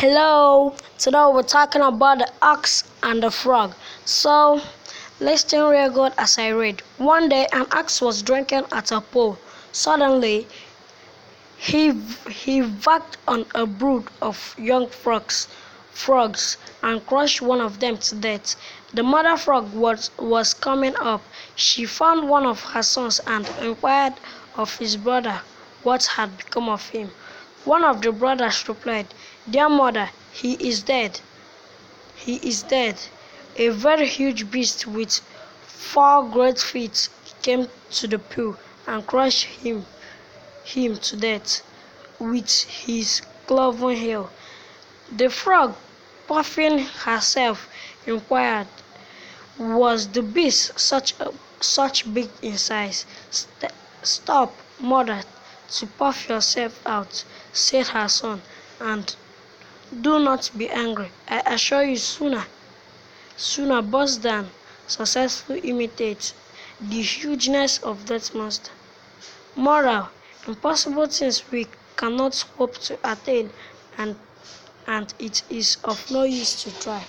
Hello, today we're talking about the ox and the frog. So, listen real good as I read. One day, an ox was drinking at a pool. Suddenly, he he backed on a brood of young frogs, frogs and crushed one of them to death. The mother frog was was coming up. She found one of her sons and inquired of his brother what had become of him. One of the brothers replied, Dear mother, he is dead. He is dead. A very huge beast with four great feet came to the pool and crushed him, him to death with his cloven heel. The frog, puffing herself, inquired, Was the beast such a, such big in size? St- stop, mother, to puff yourself out, said her son, and do not be angry. I assure you sooner, sooner bust than successfully imitate the hugeness of that monster. Moral, impossible things we cannot hope to attain and and it is of no use to try.